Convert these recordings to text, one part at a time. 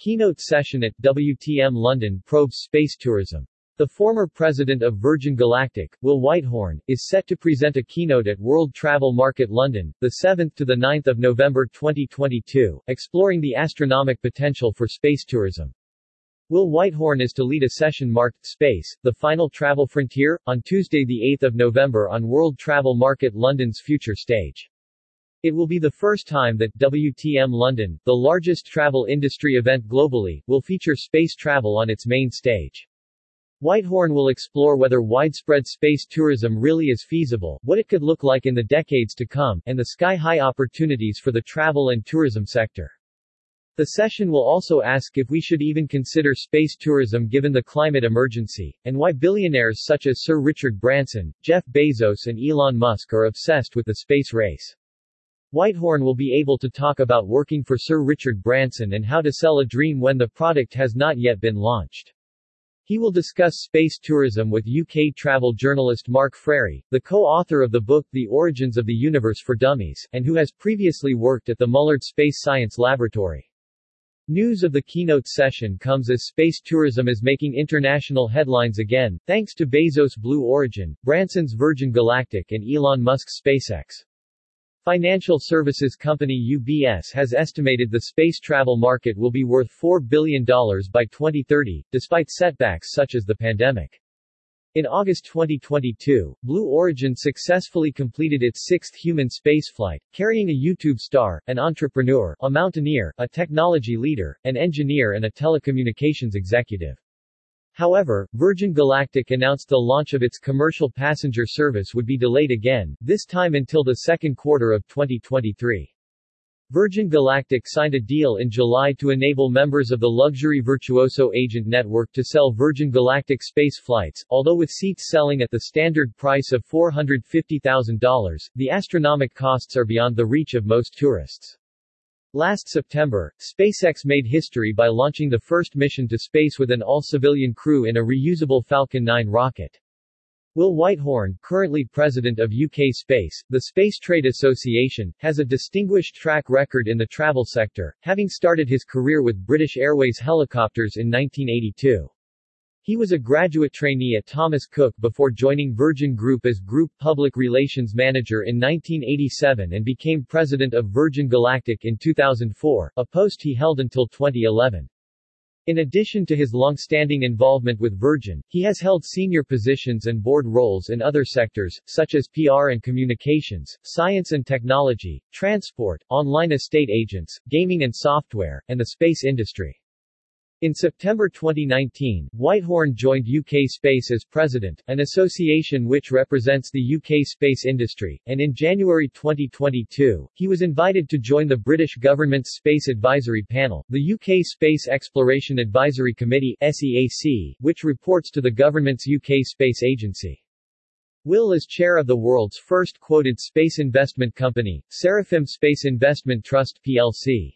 Keynote session at WTM London probes space tourism. The former president of Virgin Galactic, Will Whitehorn, is set to present a keynote at World Travel Market London, the 7th to the 9th of November 2022, exploring the astronomic potential for space tourism. Will Whitehorn is to lead a session marked Space, the Final Travel Frontier, on Tuesday the 8th of November on World Travel Market London's future stage. It will be the first time that WTM London, the largest travel industry event globally, will feature space travel on its main stage. Whitehorn will explore whether widespread space tourism really is feasible, what it could look like in the decades to come, and the sky-high opportunities for the travel and tourism sector. The session will also ask if we should even consider space tourism given the climate emergency, and why billionaires such as Sir Richard Branson, Jeff Bezos and Elon Musk are obsessed with the space race. Whitehorn will be able to talk about working for Sir Richard Branson and how to sell a dream when the product has not yet been launched. He will discuss space tourism with UK travel journalist Mark Frary, the co-author of the book The Origins of the Universe for Dummies, and who has previously worked at the Mullard Space Science Laboratory. News of the keynote session comes as space tourism is making international headlines again, thanks to Bezos' Blue Origin, Branson's Virgin Galactic and Elon Musk's SpaceX. Financial services company UBS has estimated the space travel market will be worth $4 billion by 2030, despite setbacks such as the pandemic. In August 2022, Blue Origin successfully completed its sixth human spaceflight, carrying a YouTube star, an entrepreneur, a mountaineer, a technology leader, an engineer and a telecommunications executive. However, Virgin Galactic announced the launch of its commercial passenger service would be delayed again, this time until the second quarter of 2023. Virgin Galactic signed a deal in July to enable members of the luxury Virtuoso agent network to sell Virgin Galactic space flights, although with seats selling at the standard price of $450,000, the astronomic costs are beyond the reach of most tourists. Last September, SpaceX made history by launching the first mission to space with an all-civilian crew in a reusable Falcon 9 rocket. Will Whitehorn, currently president of UK Space, the Space Trade Association, has a distinguished track record in the travel sector, having started his career with British Airways helicopters in 1982. He was a graduate trainee at Thomas Cook before joining Virgin Group as Group Public Relations Manager in 1987 and became president of Virgin Galactic in 2004, a post he held until 2011. In addition to his long-standing involvement with Virgin, he has held senior positions and board roles in other sectors, such as PR and communications, science and technology, transport, online estate agents, gaming and software, and the space industry. In September 2019, Whitehorn joined UK Space as president, an association which represents the UK space industry, and in January 2022, he was invited to join the British government's Space Advisory Panel, the UK Space Exploration Advisory Committee SEAC, which reports to the government's UK Space Agency. Will is chair of the world's first quoted space investment company, Seraphim Space Investment Trust plc.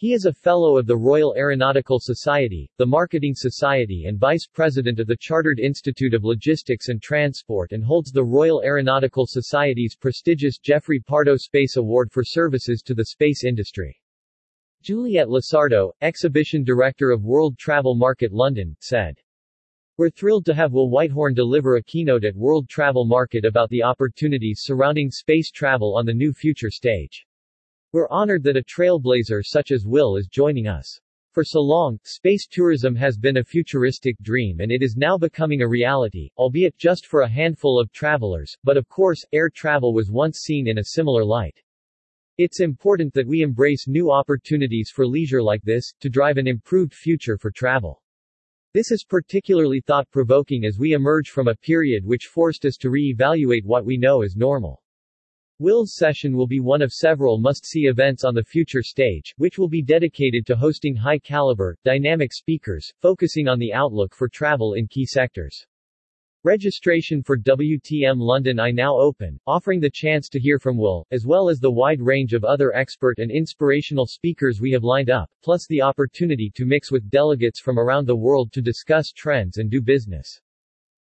He is a Fellow of the Royal Aeronautical Society, the Marketing Society and Vice President of the Chartered Institute of Logistics and Transport and holds the Royal Aeronautical Society's prestigious Geoffrey Pardoe Space Award for services to the space industry. Juliette Losardo, Exhibition Director of World Travel Market London, said. We're thrilled to have Will Whitehorn deliver a keynote at World Travel Market about the opportunities surrounding space travel on the new future stage. We're honored that a trailblazer such as Will is joining us. For so long, space tourism has been a futuristic dream and it is now becoming a reality, albeit just for a handful of travelers, but of course, air travel was once seen in a similar light. It's important that we embrace new opportunities for leisure like this, to drive an improved future for travel. This is particularly thought-provoking as we emerge from a period which forced us to re-evaluate what we know as normal. Will's session will be one of several must-see events on the future stage, which will be dedicated to hosting high-caliber, dynamic speakers, focusing on the outlook for travel in key sectors. Registration for WTM London I now open, offering the chance to hear from Will, as well as the wide range of other expert and inspirational speakers we have lined up, plus the opportunity to mix with delegates from around the world to discuss trends and do business.